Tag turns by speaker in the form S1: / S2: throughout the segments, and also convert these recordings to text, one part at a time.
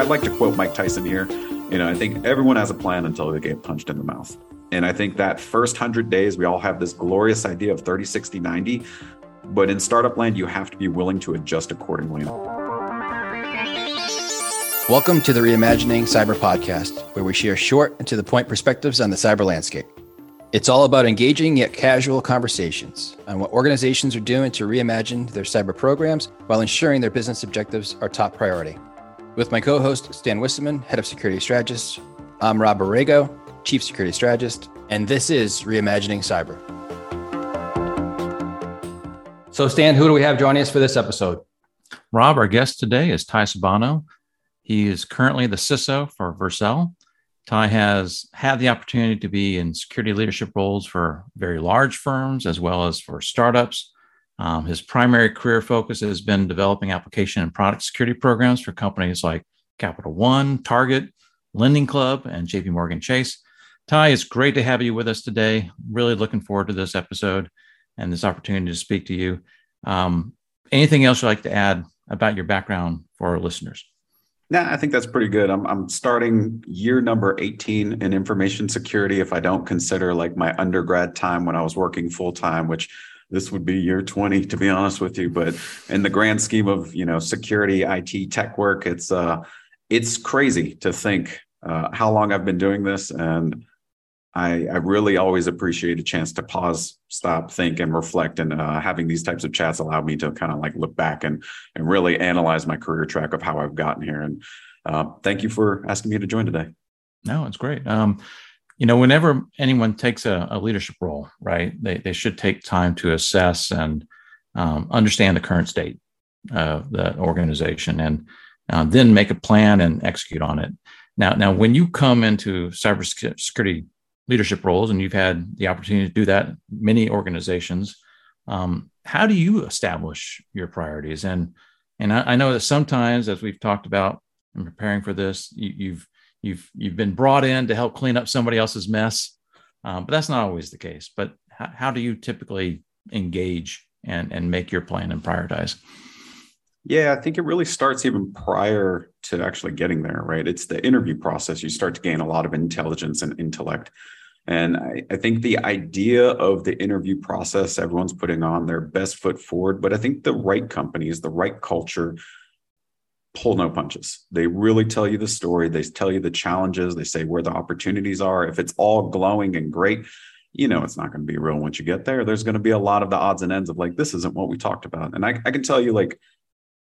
S1: I like to quote Mike Tyson here. You know, I think everyone has a plan until they get punched in the mouth. And I think that first 100 days, we all have this glorious idea of 30, 60, 90. But in startup land, you have to be willing to adjust accordingly.
S2: Welcome to the Reimagining Cyber podcast, where we share short and to the point perspectives on the cyber landscape. It's all about engaging yet casual conversations on what organizations are doing to reimagine their cyber programs while ensuring their business objectives are top priority. With my co host, Stan Wisseman, Head of Security Strategist, I'm Rob Aragao, Chief Security Strategist, and this is Reimagining Cyber. So, Stan, who do we have joining us for this episode?
S3: Rob, our guest today is Ty Sbano. He is currently the CISO for Vercel, Ty has had the opportunity to be in security leadership roles for very large firms as well as for startups. Um, his primary career focus has been developing application and product security programs for companies like Capital One, Target, Lending Club, and JP Morgan Chase. Ty, it's great to have you with us today. Really looking forward to this episode and this opportunity to speak to you. Um, anything else you'd like to add about your background for our listeners?
S1: Yeah, I think that's pretty good. I'm I'm starting year number 18 in information security if I don't consider like my undergrad time when I was working full time, which this would be year 20 to be honest with you, but in the grand scheme of, you know, security, IT, tech work, it's uh it's crazy to think uh, how long I've been doing this and I, I really always appreciate a chance to pause, stop, think, and reflect. And uh, having these types of chats allowed me to kind of like look back and and really analyze my career track of how I've gotten here. And uh, thank you for asking me to join today.
S3: No, it's great. Um, you know, whenever anyone takes a, a, leadership role, right, they they should take time to assess and um, understand the current state of the organization, and uh, then make a plan and execute on it. Now, now, when you come into cybersecurity leadership roles, and you've had the opportunity to do that many organizations. Um, how do you establish your priorities? And and I, I, know that sometimes, as we've talked about in preparing for this, you, you've you've you've been brought in to help clean up somebody else's mess, um, but that's not always the case. But how, do you typically engage and and make your plan and prioritize?
S1: Yeah, I think it really starts even prior to actually getting there, right? It's the interview process. You start to gain a lot of intelligence and intellect. And I, I, think the idea of the interview process, everyone's putting on their best foot forward. But I think the right companies, the right culture, pull no punches. They really tell you the story. They tell you the challenges. They say where the opportunities are. If it's all glowing and great, you know it's not going to be real once you get there. There's going to be a lot of the odds and ends of like, this isn't what we talked about. And I, I can tell you, like,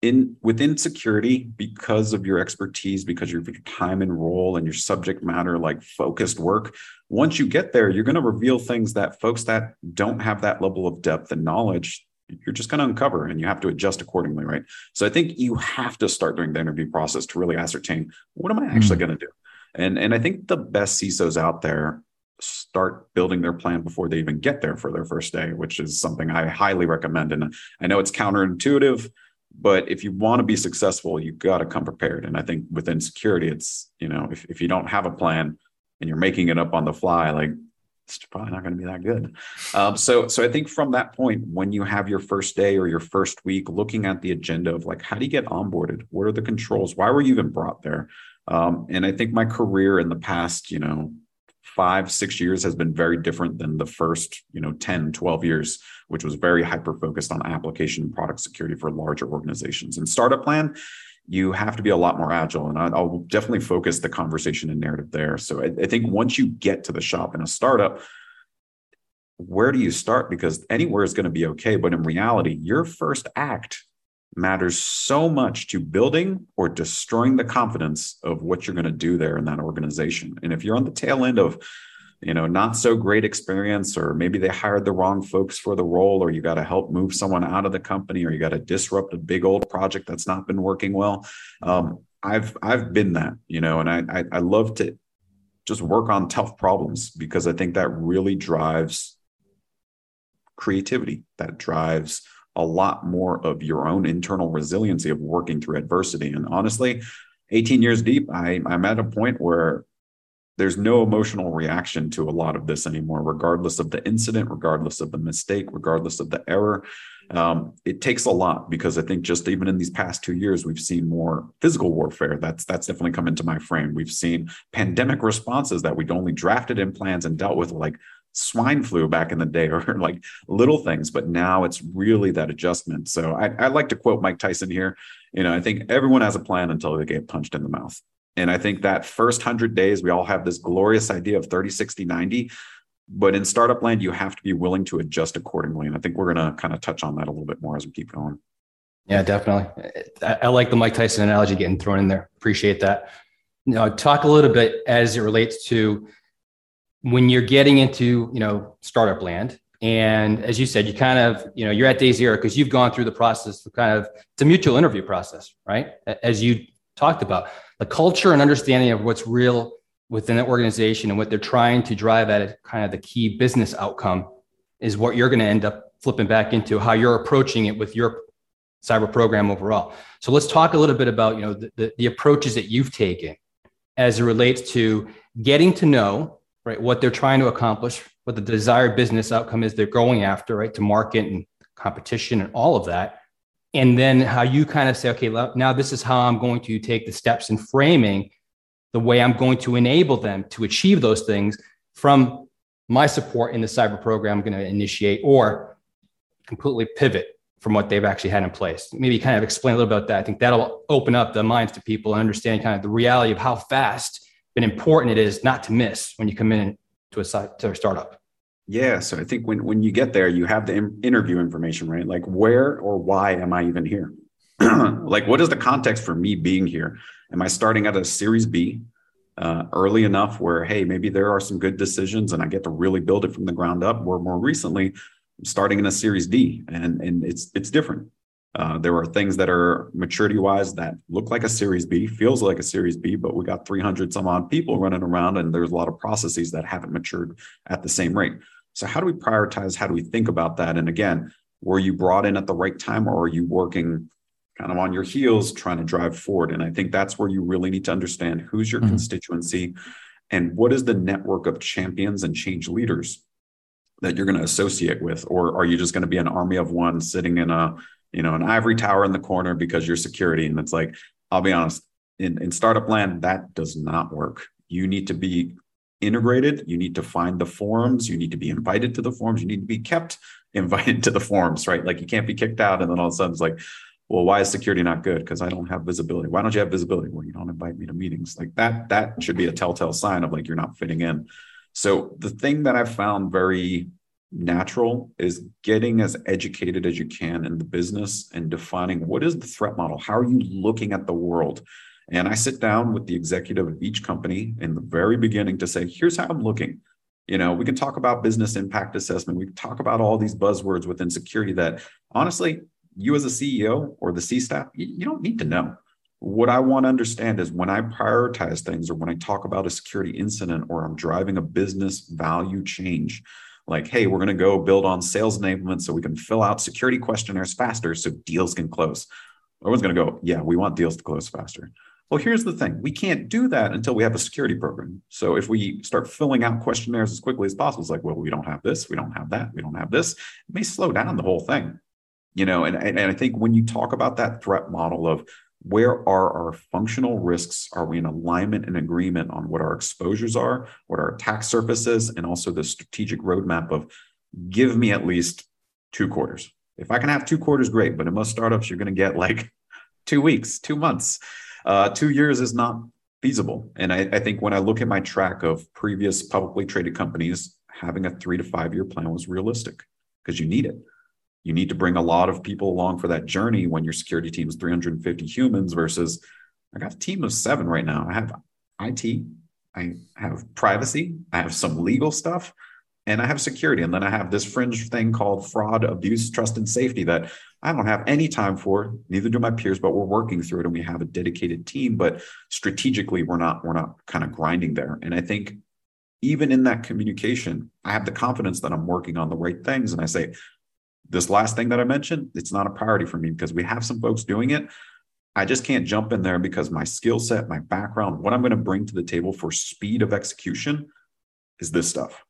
S1: in within security because of your expertise because of your time and role and your subject matter like focused work once you get there you're going to reveal things that folks that don't have that level of depth and knowledge you're just going to uncover and you have to adjust accordingly right? So i think you have to start during the interview process to really ascertain what am i actually mm. going to do? And and i think the best cisos out there start building their plan before they even get there for their first day which is something i highly recommend. And i know it's counterintuitive but if you want to be successful you've got to come prepared. And i think within security it's you know if, if you don't have a plan and you're making it up on the fly like it's probably not going to be that good. Um, so so i think from that point when you have your first day or your first week looking at the agenda of like how do you get onboarded? What are the controls? Why were you even brought there? Um, and i think my career in the past you know five six years has been very different than the first you know 10 12 years which was very hyper focused on application product security for larger organizations. And startup plan you have to be a lot more agile and i'll definitely focus the conversation and narrative there so I, think once you get to the shop in a startup where do you start because anywhere is going to be okay but in reality your first act matters so much to building or destroying the confidence of what you're going to do there in that organization. And if you're on the tail end of, you know, not so great experience, or maybe they hired the wrong folks for the role, or you got to help move someone out of the company, or you got to disrupt a big old project that's not been working well. Um, I've I've been that, you know, and I, I I love to just work on tough problems because I think that really drives creativity. That drives a lot more of your own internal resiliency of working through adversity. And honestly, 18 years deep, I, I'm at a point where there's no emotional reaction to a lot of this anymore, regardless of the incident, regardless of the mistake, regardless of the error. Um, it takes a lot because I think just even in these past two years, we've seen more physical warfare. That's that's definitely come into my frame. We've seen pandemic responses that we'd only drafted in plans and dealt with, like swine flu back in the day, or like little things. But now it's really that adjustment. So I, I like to quote Mike Tyson here. You know, I think everyone has a plan until they get punched in the mouth. And I think that first 100 days, we all have this glorious idea of 30, 60, 90. But in startup land, you have to be willing to adjust accordingly. And I think we're going to kind of touch on that a little bit more as we keep going.
S2: Yeah, definitely. I, I like the Mike Tyson analogy getting thrown in there. Appreciate that. Now, talk a little bit as it relates to when you're getting into, you know, startup land. And as you said, you kind of, you know, you're at day zero because you've gone through the process kind of, it's a mutual interview process, right? As you talked about the culture and understanding of what's real within the organization and what they're trying to drive at kind of the key business outcome is what you're going to end up flipping back into how you're approaching it with your cyber program overall. So let's talk a little bit about, you know, the, the, the approaches that you've taken as it relates to getting to know, right, what they're trying to accomplish, what the desired business outcome is they're going after, right, to market and competition and all of that. And then how you kind of say, okay, now this is how I'm going to take the steps in framing the way I'm going to enable them to achieve those things from my support in the cyber program I'm going to initiate or completely pivot from what they've actually had in place. Maybe kind of explain a little bit about that. I think that'll open up the minds to people and understand kind of the reality of how fast and important it is not to miss when you come in to a to a startup.
S1: Yeah, so I think when when you get there, you have the in- interview information, right? Like where or why am I even here? like what is the context for me being here? Am I starting at a Series B uh, early enough where, hey, maybe there are some good decisions and I get to really build it from the ground up? Or more recently, I'm starting in a Series D and, and it's it's different. Uh, there are things that are maturity wise that look like a Series B, feels like a Series B, but we got 300 some odd people running around and there's a lot of processes that haven't matured at the same rate. So, how do we prioritize? How do we think about that? And again, were you brought in at the right time or are you working kind of on your heels trying to drive forward. And I think that's where you really need to understand who's your mm-hmm. constituency and what is the network of champions and change leaders that you're going to associate with or are you just going to be an army of one sitting in a you know an ivory tower in the corner because you're security and it's like i'll be honest in, in startup land that does not work you need to be integrated you need to find the forums you need to be invited to the forums you need to be kept invited to the forums right like you can't be kicked out and then all of a sudden it's like well, why is security not good? Because I don't have visibility. Why don't you have visibility? Well, you don't invite me to meetings. Like that, that should be a telltale sign of like you're not fitting in. So the thing that I've found very natural is getting as educated as you can in the business and defining what is the threat model? How are you looking at the world? And I sit down with the executive of each company in the very beginning to say, here's how I'm looking. You know, we can talk about business impact assessment. We can talk about all these buzzwords within security that honestly, you as a CEO or the C staff, you don't need to know. What I want to understand is when I prioritize things or when I talk about a security incident or I'm driving a business value change, like, hey, we're going to go build on sales enablement so we can fill out security questionnaires faster so deals can close. Everyone's going to go, yeah, we want deals to close faster. Well, here's the thing we can't do that until we have a security program. So if we start filling out questionnaires as quickly as possible, it's like, well, we don't have this, we don't have that, we don't have this. It may slow down the whole thing you know and, and i think when you talk about that threat model of where are our functional risks? Are we in alignment and agreement on what our exposures are what our attack surfaces and also the strategic roadmap of give me at least two quarters? If i can have two quarters great but in most startups you're going to get like two weeks two months. Uh, two years is not feasible. And I, I think when i look at my track of previous publicly traded companies having a three to five year plan was realistic because you need it you need to bring a lot of people along for that journey when your security team is 350 humans versus I got a team of seven right now. I have IT, I have privacy, I have some legal stuff, and I have security. And then I have this fringe thing called fraud, abuse, trust, and safety that I don't have any time for. Neither do my peers, but we're working through it and we have a dedicated team. But strategically, we're not, we're not kind of grinding there. And I think even in that communication, I have the confidence that I'm working on the right things. And I say, this last thing that I mentioned, it's not a priority for me because we have some folks doing it. I just can't jump in there because my skill set, my background, what I'm going to bring to the table for speed of execution is this stuff.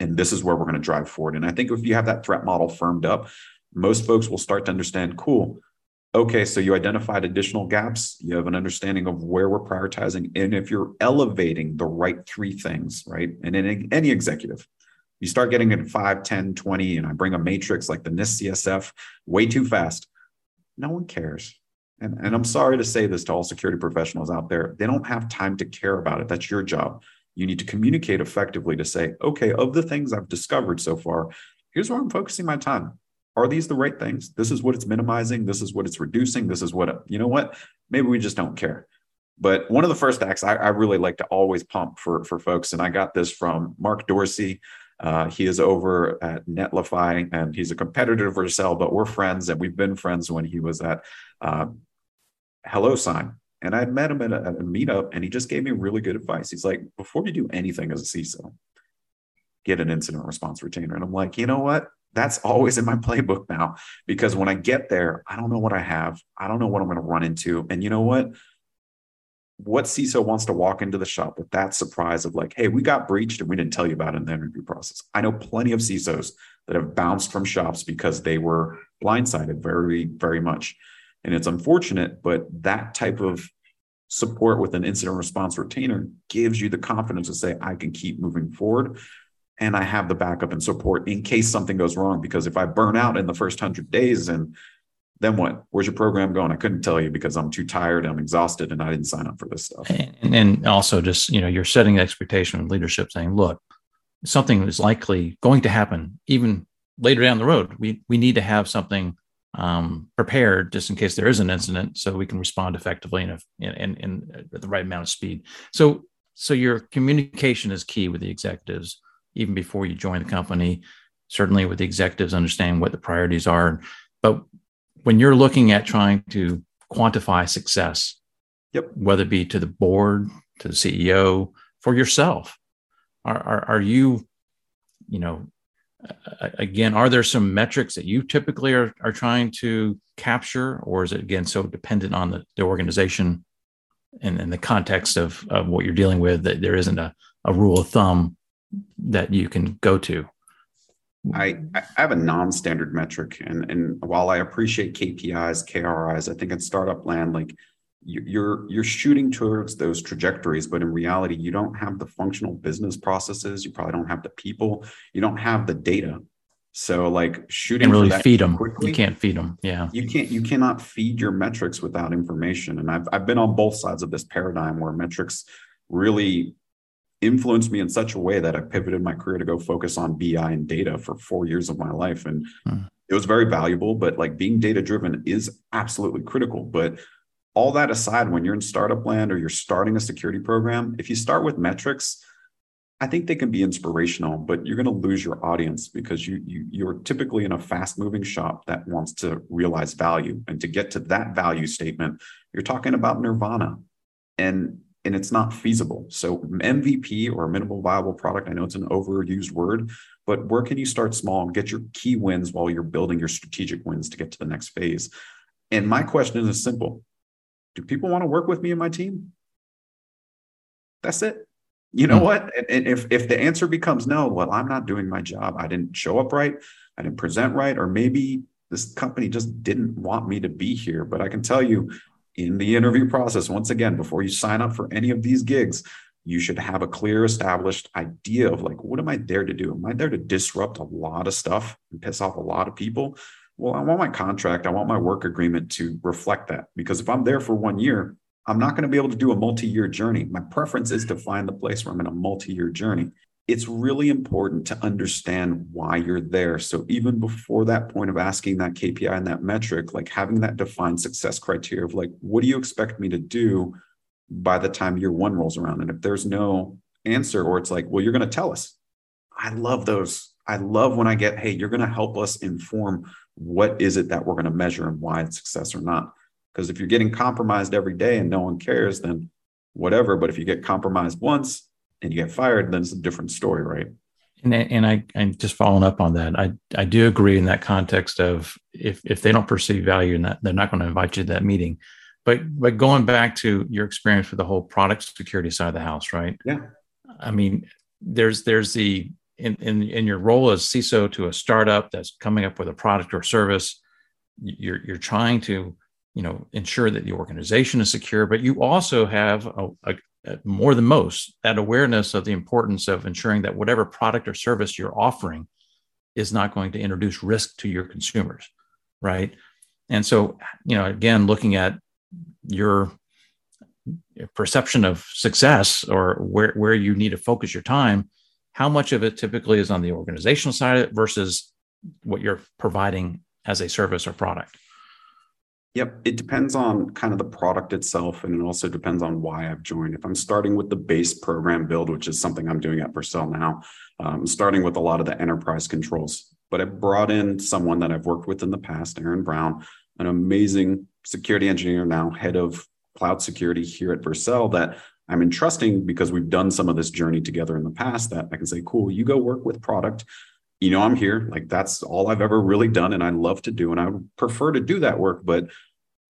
S1: And this is where we're going to drive forward. And I think if you have that threat model firmed up, most folks will start to understand cool okay so you identified additional gaps you have an understanding of where we're prioritizing and if you're elevating the right three things right and in any executive you start getting in 5 10 20 and i bring a matrix like the nist csf way too fast no one cares and, and i'm sorry to say this to all security professionals out there they don't have time to care about it that's your job you need to communicate effectively to say okay of the things i've discovered so far here's where i'm focusing my time are these the right things? This is what it's minimizing. This is what it's reducing. This is what, you know what? Maybe we just don't care. But one of the first acts I, I really like to always pump for, for folks, and I got this from Mark Dorsey. Uh, he is over at Netlify and he's a competitor of Vercel, but we're friends and we've been friends when he was at uh, HelloSign. And I met him at a, at a meetup and he just gave me really good advice. He's like, before you do anything as a CISO, get an incident response retainer. And I'm like, you know what? that's always in my playbook now because when I get there, I don't know what I have. I don't know what I'm going to run into. And you know what? What CISO wants to walk into the shop with that surprise of like, hey, we got breached and we didn't tell you about it in the interview process. I know plenty of CISOs that have bounced from shops because they were blindsided very, very much. And it's unfortunate, but that type of support with an incident response retainer gives you the confidence to say, I can keep moving forward and I have the backup and support in case something goes wrong. Because if I burn out in the first hundred days, and then what? Where's your program going? I couldn't tell you because I'm too tired, I'm exhausted, and I didn't sign up for this stuff.
S3: And, and also, just you know, you're setting the expectation of leadership, saying, "Look, something is likely going to happen, even later down the road. We we need to have something um, prepared just in case there is an incident, so we can respond effectively and in, in, at the right amount of speed." So so your communication is key with the executives even before you join the company, certainly with the executives understanding what the priorities are. But when you're looking at trying to quantify success,
S1: yep.
S3: whether it be to the board, to the CEO, for yourself, are, are, are you, you know, again, are there some metrics that you typically are, are trying to capture, or is it again so dependent on the, the organization and, and the context of, of what you're dealing with that there isn't a, a rule of thumb that you can go to?
S1: I, I have a non-standard metric, and and while I appreciate KPIs, KRIs, I think in startup land, like you're you're shooting towards those trajectories, but in reality, you don't have the functional business processes. You probably don't have the people. You don't have the data. So like shooting
S3: really feed them. Quickly, you can't feed them. Yeah.
S1: You can't you cannot feed your metrics without information. And I've I've been on both sides of this paradigm where metrics really influenced me in such a way that I pivoted my career to go focus on BI and data for four years of my life. And hmm. it was very valuable, but like being data driven is absolutely critical. But all that aside, when you're in startup land or you're starting a security program, if you start with metrics, I think they can be inspirational, but you're going to lose your audience because you, you you're typically in a fast-moving shop that wants to realize value. And to get to that value statement, you're talking about nirvana. And and it's not feasible. So MVP or minimal viable product, I know it's an overused word, but where can you start small and get your key wins while you're building your strategic wins to get to the next phase? And my question is simple. Do people want to work with me and my team? That's it. You know mm-hmm. what? And if if the answer becomes no, well, I'm not doing my job. I didn't show up right. I didn't present right, or maybe this company just didn't want me to be here. But I can tell you, in the interview process, once again, before you sign up for any of these gigs, you should have a clear established idea of like, what am I there to do? Am I there to disrupt a lot of stuff and piss off a lot of people? Well, I want my contract, I want my work agreement to reflect that. Because if I'm there for one year, I'm not going to be able to do a multi year journey. My preference is to find the place where I'm in a multi year journey it's really important to understand why you're there. So even before that point of asking that KPI and that metric, like having that defined success criteria of like, what do you expect me to do by the time year one rolls around? And if there's no answer, or it's like, well, you're going to tell us. I love those. I love when I get, hey, you're going to help us inform what is it that we're going to measure and why it's success or not. Because if you're getting compromised every day and no one cares, then whatever. But if you get compromised once, and you get fired, then it's a different story, right?
S3: And and I and just following up on that, I I do agree in that context of if if they don't perceive value in that, they're not going to invite you to that meeting. But but going back to your experience with the whole product security side of the house, right?
S1: Yeah.
S3: I mean, there's there's the in, in, in your role as CISO to a startup that's coming up with a product or service, you're, you're trying to you know ensure that the organization is secure, but you also have a, a Uh, more than most that awareness of the importance of ensuring that whatever product or service you're offering is not going to introduce risk to your consumers, right? And so, you know, again, looking at your perception of success or where, where you need to focus your time, how much of it typically is on the organizational side versus what you're providing as a service or product?
S1: Yep, it depends on kind of the product itself, and it also depends on why I've joined. If I'm starting with the base program build, which is something I'm doing at Vercel now, um, starting with a lot of the enterprise controls. But I brought in someone that I've worked with in the past, Aaron Brown, an amazing security engineer now, head of cloud security here at Vercel, that I'm entrusting because we've done some of this journey together in the past. That I can say, cool, you go work with product you know, I'm here. Like that's all I've ever really done, and I love to do, and I prefer to do that work. But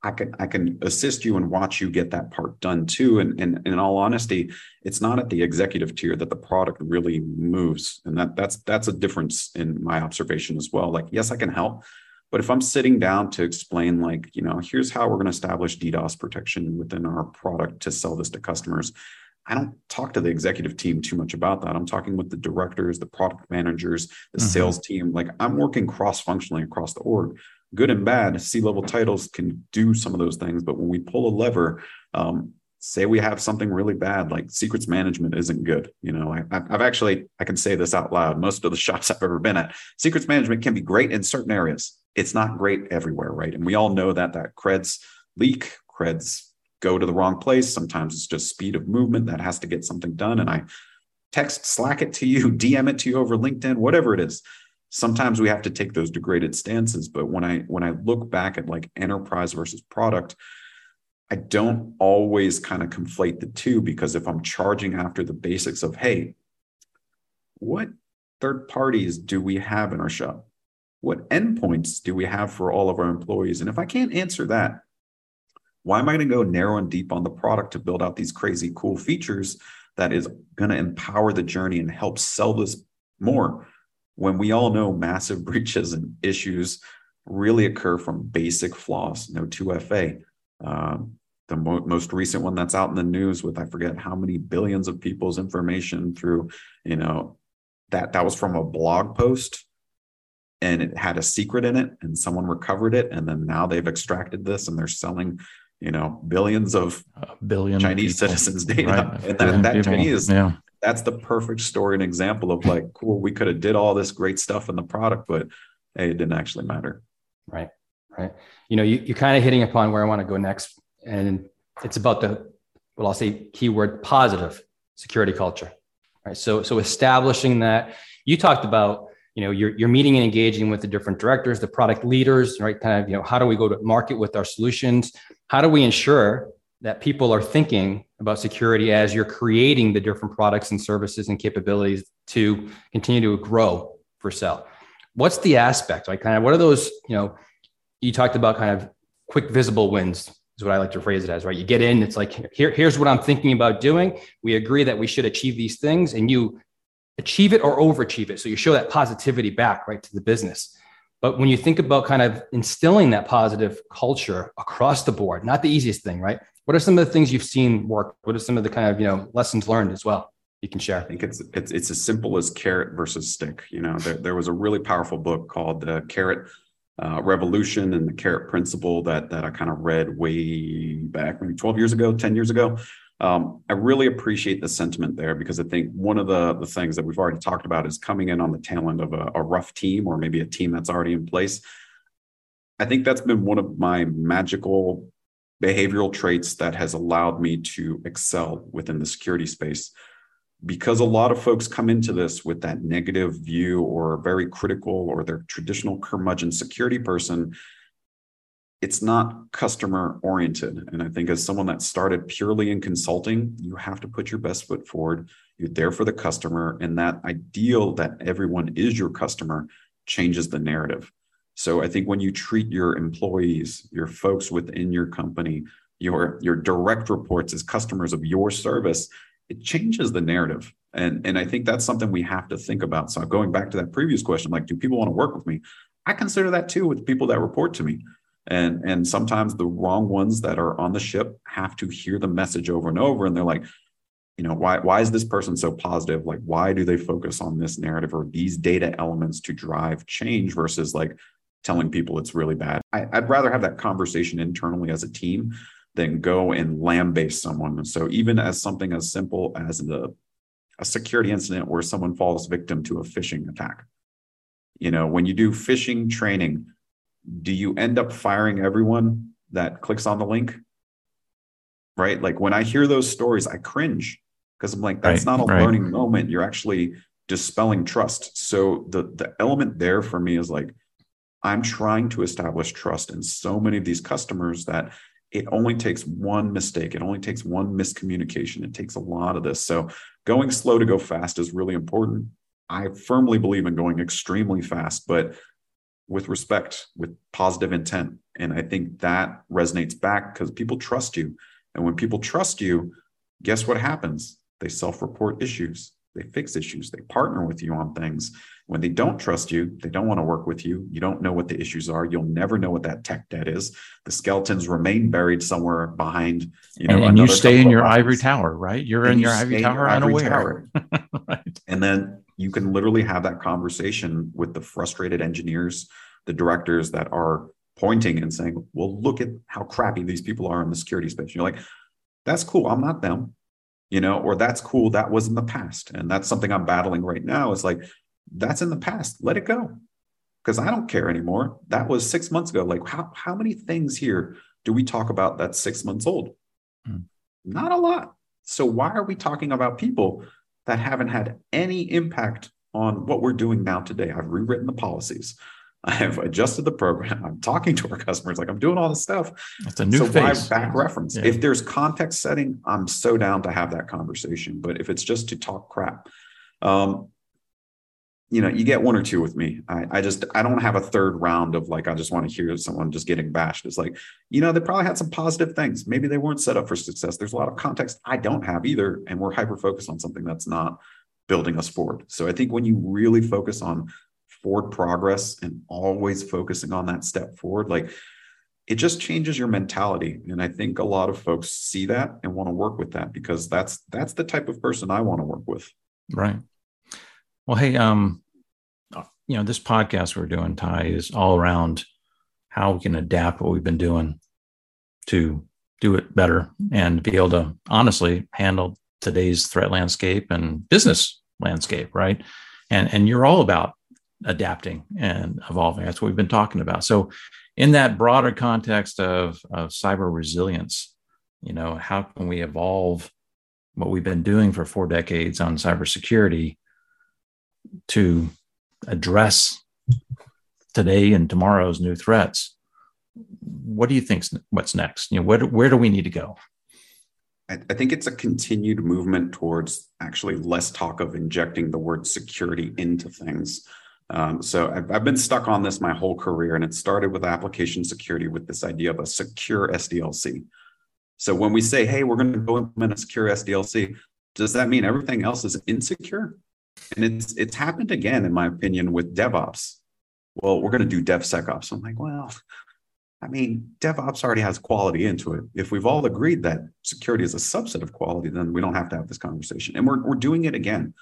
S1: I can I can assist you and watch you get that part done too. And, and, and in all honesty, it's not at the executive tier that the product really moves, and that that's that's a difference in my observation as well. Like, yes, I can help, but if I'm sitting down to explain, like, you know, here's how we're going to establish DDoS protection within our product to sell this to customers, I don't talk to the executive team too much about that. I'm talking with the directors, the product managers, the mm-hmm. sales team. Like I'm working cross functionally across the org. Good and bad, C level titles can do some of those things. But when we pull a lever, um, say we have something really bad, like secrets management isn't good. You know, I, I've actually, I can say this out loud. Most of the shops I've ever been at, secrets management can be great in certain areas. It's not great everywhere, right? And we all know that that creds leak, creds go to the wrong place. Sometimes it's just speed of movement that has to get something done. And I text, Slack it to you, DM it to you over LinkedIn, whatever it is. Sometimes we have to take those degraded stances. But when I when I look back at like enterprise versus product, I don't always kind of conflate the two because if I'm charging after the basics of, hey, what third parties do we have in our shop? What endpoints do we have for all of our employees? And if I can't answer that, why am I going to go narrow and deep on the product to build out these crazy cool features that is going to empower the journey and help sell this more when we all know massive breaches and issues really occur from basic flaws, no 2FA. Um, the mo- most recent one that's out in the news with I forget how many billions of people's information through, you know, that that was from a blog post and it had a secret in it and someone recovered it and then now they've extracted this and they're selling you know billions of
S3: a billion
S1: Chinese people. citizens data, right. and that, that Chinese yeah. That's the perfect story and example of like cool we could have did all this great stuff in the product but hey it didn't actually matter.
S2: Right right. You know you, you're kind of hitting upon where I want to go next and it's about the well I'll say keyword positive security culture right? So so establishing that you talked about you know you're, you're meeting and engaging with the different directors the product leaders right? Kind of you know how do we go to market with our solutions? How do we ensure that people are thinking about security as you're creating the different products and services and capabilities to continue to grow Vercel what's the aspect like kind of what are those you know you talked about kind of quick visible wins is what I like to phrase it as, right? You get in, it's like, here, here's what I'm thinking about doing. We agree that we should achieve these things, and you achieve it or overachieve it. So you show that positivity back, right, to the business. But when you think about kind of instilling that positive culture across the board, not the easiest thing, right? What are some of the things you've seen work? What are some of the kind of you know lessons learned as well? You can share.
S1: I think it's it's it's as simple as carrot versus stick. You know, there, there was a really powerful book called the Carrot uh, Revolution and the Carrot Principle that that I kind of read way back maybe 12 years ago, 10 years ago. Um, I really appreciate the sentiment there because I think one of the, the things that we've already talked about is coming in on the tail end of a, a rough team or maybe a team that's already in place. I think that's been one of my magical behavioral traits that has allowed me to excel within the security space because a lot of folks come into this with that negative view or very critical or their traditional curmudgeon security person it's not customer oriented. And I think as someone that started purely in consulting, you have to put your best foot forward. You're there for the customer. And that ideal that everyone is your customer changes the narrative. So I think when you treat your employees, your folks within your company, your, your direct reports as customers of your service, it changes the narrative. And, and I think that's something we have to think about. So going back to that previous question, like, do people want to work with me? I consider that too with people that report to me. And, and sometimes the wrong ones that are on the ship have to hear the message over and over. And they're like, you know, why, why is this person so positive? Like, why do they focus on this narrative or these data elements to drive change versus like telling people it's really bad? I, I'd rather have that conversation internally as a team than go and lambaste someone. So even as something as simple as the a security incident where someone falls victim to a phishing attack. You know, when you do phishing training, do you end up firing everyone that clicks on the link? Right? Like when I hear those stories, I cringe because I'm like, that's right, not a right. learning moment. You're actually dispelling trust. So the the element there for me is like, I'm trying to establish trust in so many of these customers that it only takes one mistake. It only takes one miscommunication. It takes a lot of this. So going slow to go fast is really important. I firmly believe in going extremely fast, but with respect, with positive intent. And I think that resonates back because people trust you. And when people trust you, guess what happens? They self report issues, they fix issues, they partner with you on things. When they don't trust you, they don't want to work with you. You don't know what the issues are. You'll never know what that tech debt is. The skeletons remain buried somewhere behind.
S3: You know, and, and you stay in your ivory tower, right? You're and in you your ivory tower your unaware. Tower.
S1: right. And then you can literally have that conversation with the frustrated engineers, the directors that are pointing and saying, well, look at how crappy these people are in the security space. You're like, that's cool. I'm not them, you know, or that's cool. That was in the past. And that's something I'm battling right now. It's like, that's in the past. Let it go. Because I don't care anymore. That was six months ago. Like, how, how many things here do we talk about that's six months old? Hmm. Not a lot. So, why are we talking about people that haven't had any impact on what we're doing now today? I've rewritten the policies. I have adjusted the program. I'm talking to our customers like I'm doing all this stuff.
S3: It's a new so face.
S1: back reference. Yeah. If there's context setting, I'm so down to have that conversation. But if it's just to talk crap, um, you know, you get one or two with me. I, I just I don't have a third round of like I just want to hear someone just getting bashed. It's like, you know, they probably had some positive things. Maybe they weren't set up for success. There's a lot of context I don't have either, and we're hyper focused on something that's not building us forward. So I think when you really focus on forward progress and always focusing on that step forward, like it just changes your mentality. And I think a lot of folks see that and want to work with that because that's that's the type of person I want to work with.
S3: Right. Well, hey, um, you know, this podcast we're doing, Ty, is all around how we can adapt what we've been doing to do it better and be able to honestly handle today's threat landscape and business landscape, right? And and you're all about adapting and evolving. That's what we've been talking about. So, in that broader context of, of cyber resilience, you know, how can we evolve what we've been doing for four decades on cybersecurity to address today and tomorrow's new threats. What do you think? What's next? You know, where where do we need to go?
S1: I, I think it's a continued movement towards actually less talk of injecting the word security into things. Um, so I've, I've, been stuck on this my whole career, and it started with application security with this idea of a secure SDLC. So when we say, "Hey, we're going to go implement a secure SDLC," does that mean everything else is insecure? And it's it's happened again, in my opinion, with DevOps. Well, we're going to do DevSecOps. I'm like, well, I mean, DevOps already has quality into it. If we've all agreed that security is a subset of quality, then we don't have to have this conversation. And we're we're doing it again.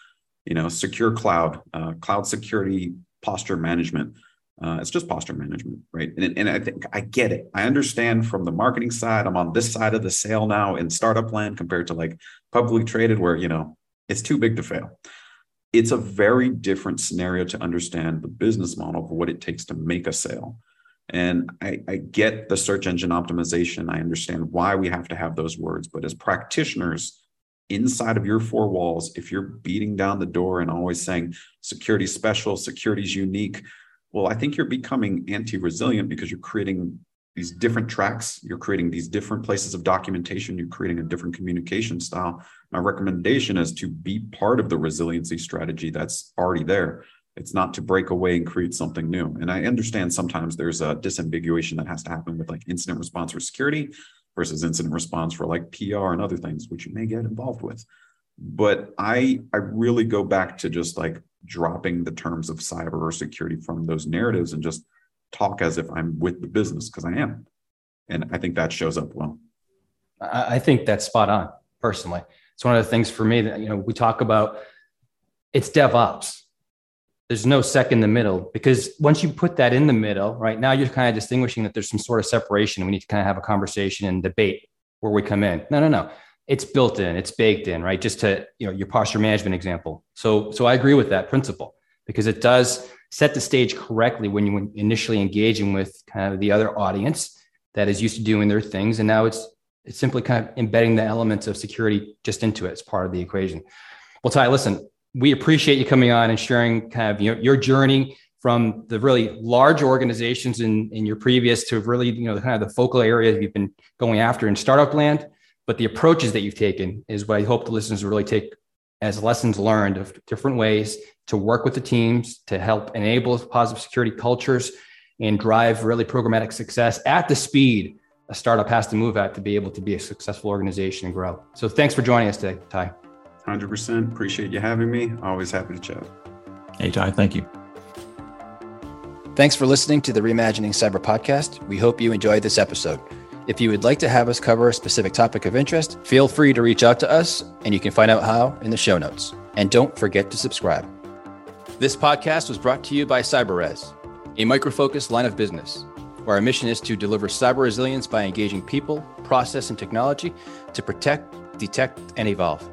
S1: You know, secure cloud, uh, cloud security posture management. Uh, it's just posture management, right? And, and I think I get it. I understand from the marketing side. I'm on this side of the sale now in startup land compared to like publicly traded, where you know it's too big to fail it's a very different scenario to understand the business model of what it takes to make a sale. And I, I, get the search engine optimization. I understand why we have to have those words. But as practitioners inside of your four walls, if you're beating down the door and always saying security special, security is unique, well, I think you're becoming anti resilient because you're creating these different tracks you're creating these different places of documentation you're creating a different communication style. My recommendation is to be part of the resiliency strategy that's already there it's not to break away and create something new and i understand sometimes there's a disambiguation that has to happen with like incident response for security versus incident response for like pr and other things which you may get involved with but I I really go back to just like dropping the terms of cyber or security from those narratives and just talk as if I'm with the business because I am. And I think that shows up well.
S2: I think that's spot on personally. It's one of the things for me that, you know, we talk about it's DevOps. There's no second in the middle because once you put that in the middle, right now you're kind of distinguishing that there's some sort of separation. We need to kind of have a conversation and debate where we come in. No, no, no. It's built in, it's baked in, right? Just to, you know, your posture management example. So, so I agree with that principle because it does set the stage correctly when you initially engaging with kind of the other audience that is used to doing their things. And now it's it's simply kind of embedding the elements of security just into it as part of the equation. Well, Ty, listen, we appreciate you coming on and sharing kind of your, your journey from the really large organizations in, in your previous to really, you know, kind of the focal areas you've been going after in startup land. But the approaches that you've taken is what I hope the listeners really take as lessons learned of different ways to work with the teams to help enable positive security cultures and drive really programmatic success at the speed a startup has to move at to be able to be a successful organization and grow. So thanks for joining us today, Ty.
S1: 100%. Appreciate you having me. Always happy to chat.
S3: Hey, Ty, thank you.
S2: Thanks for listening to the Reimagining Cyber podcast. We hope you enjoyed this episode. If you would like to have us cover a specific topic of interest, feel free to reach out to us, and you can find out how in the show notes. And don't forget to subscribe. This podcast was brought to you by CyberRes, a Micro Focus line of business where our mission is to deliver cyber resilience by engaging people, process, and technology to protect, detect, and evolve.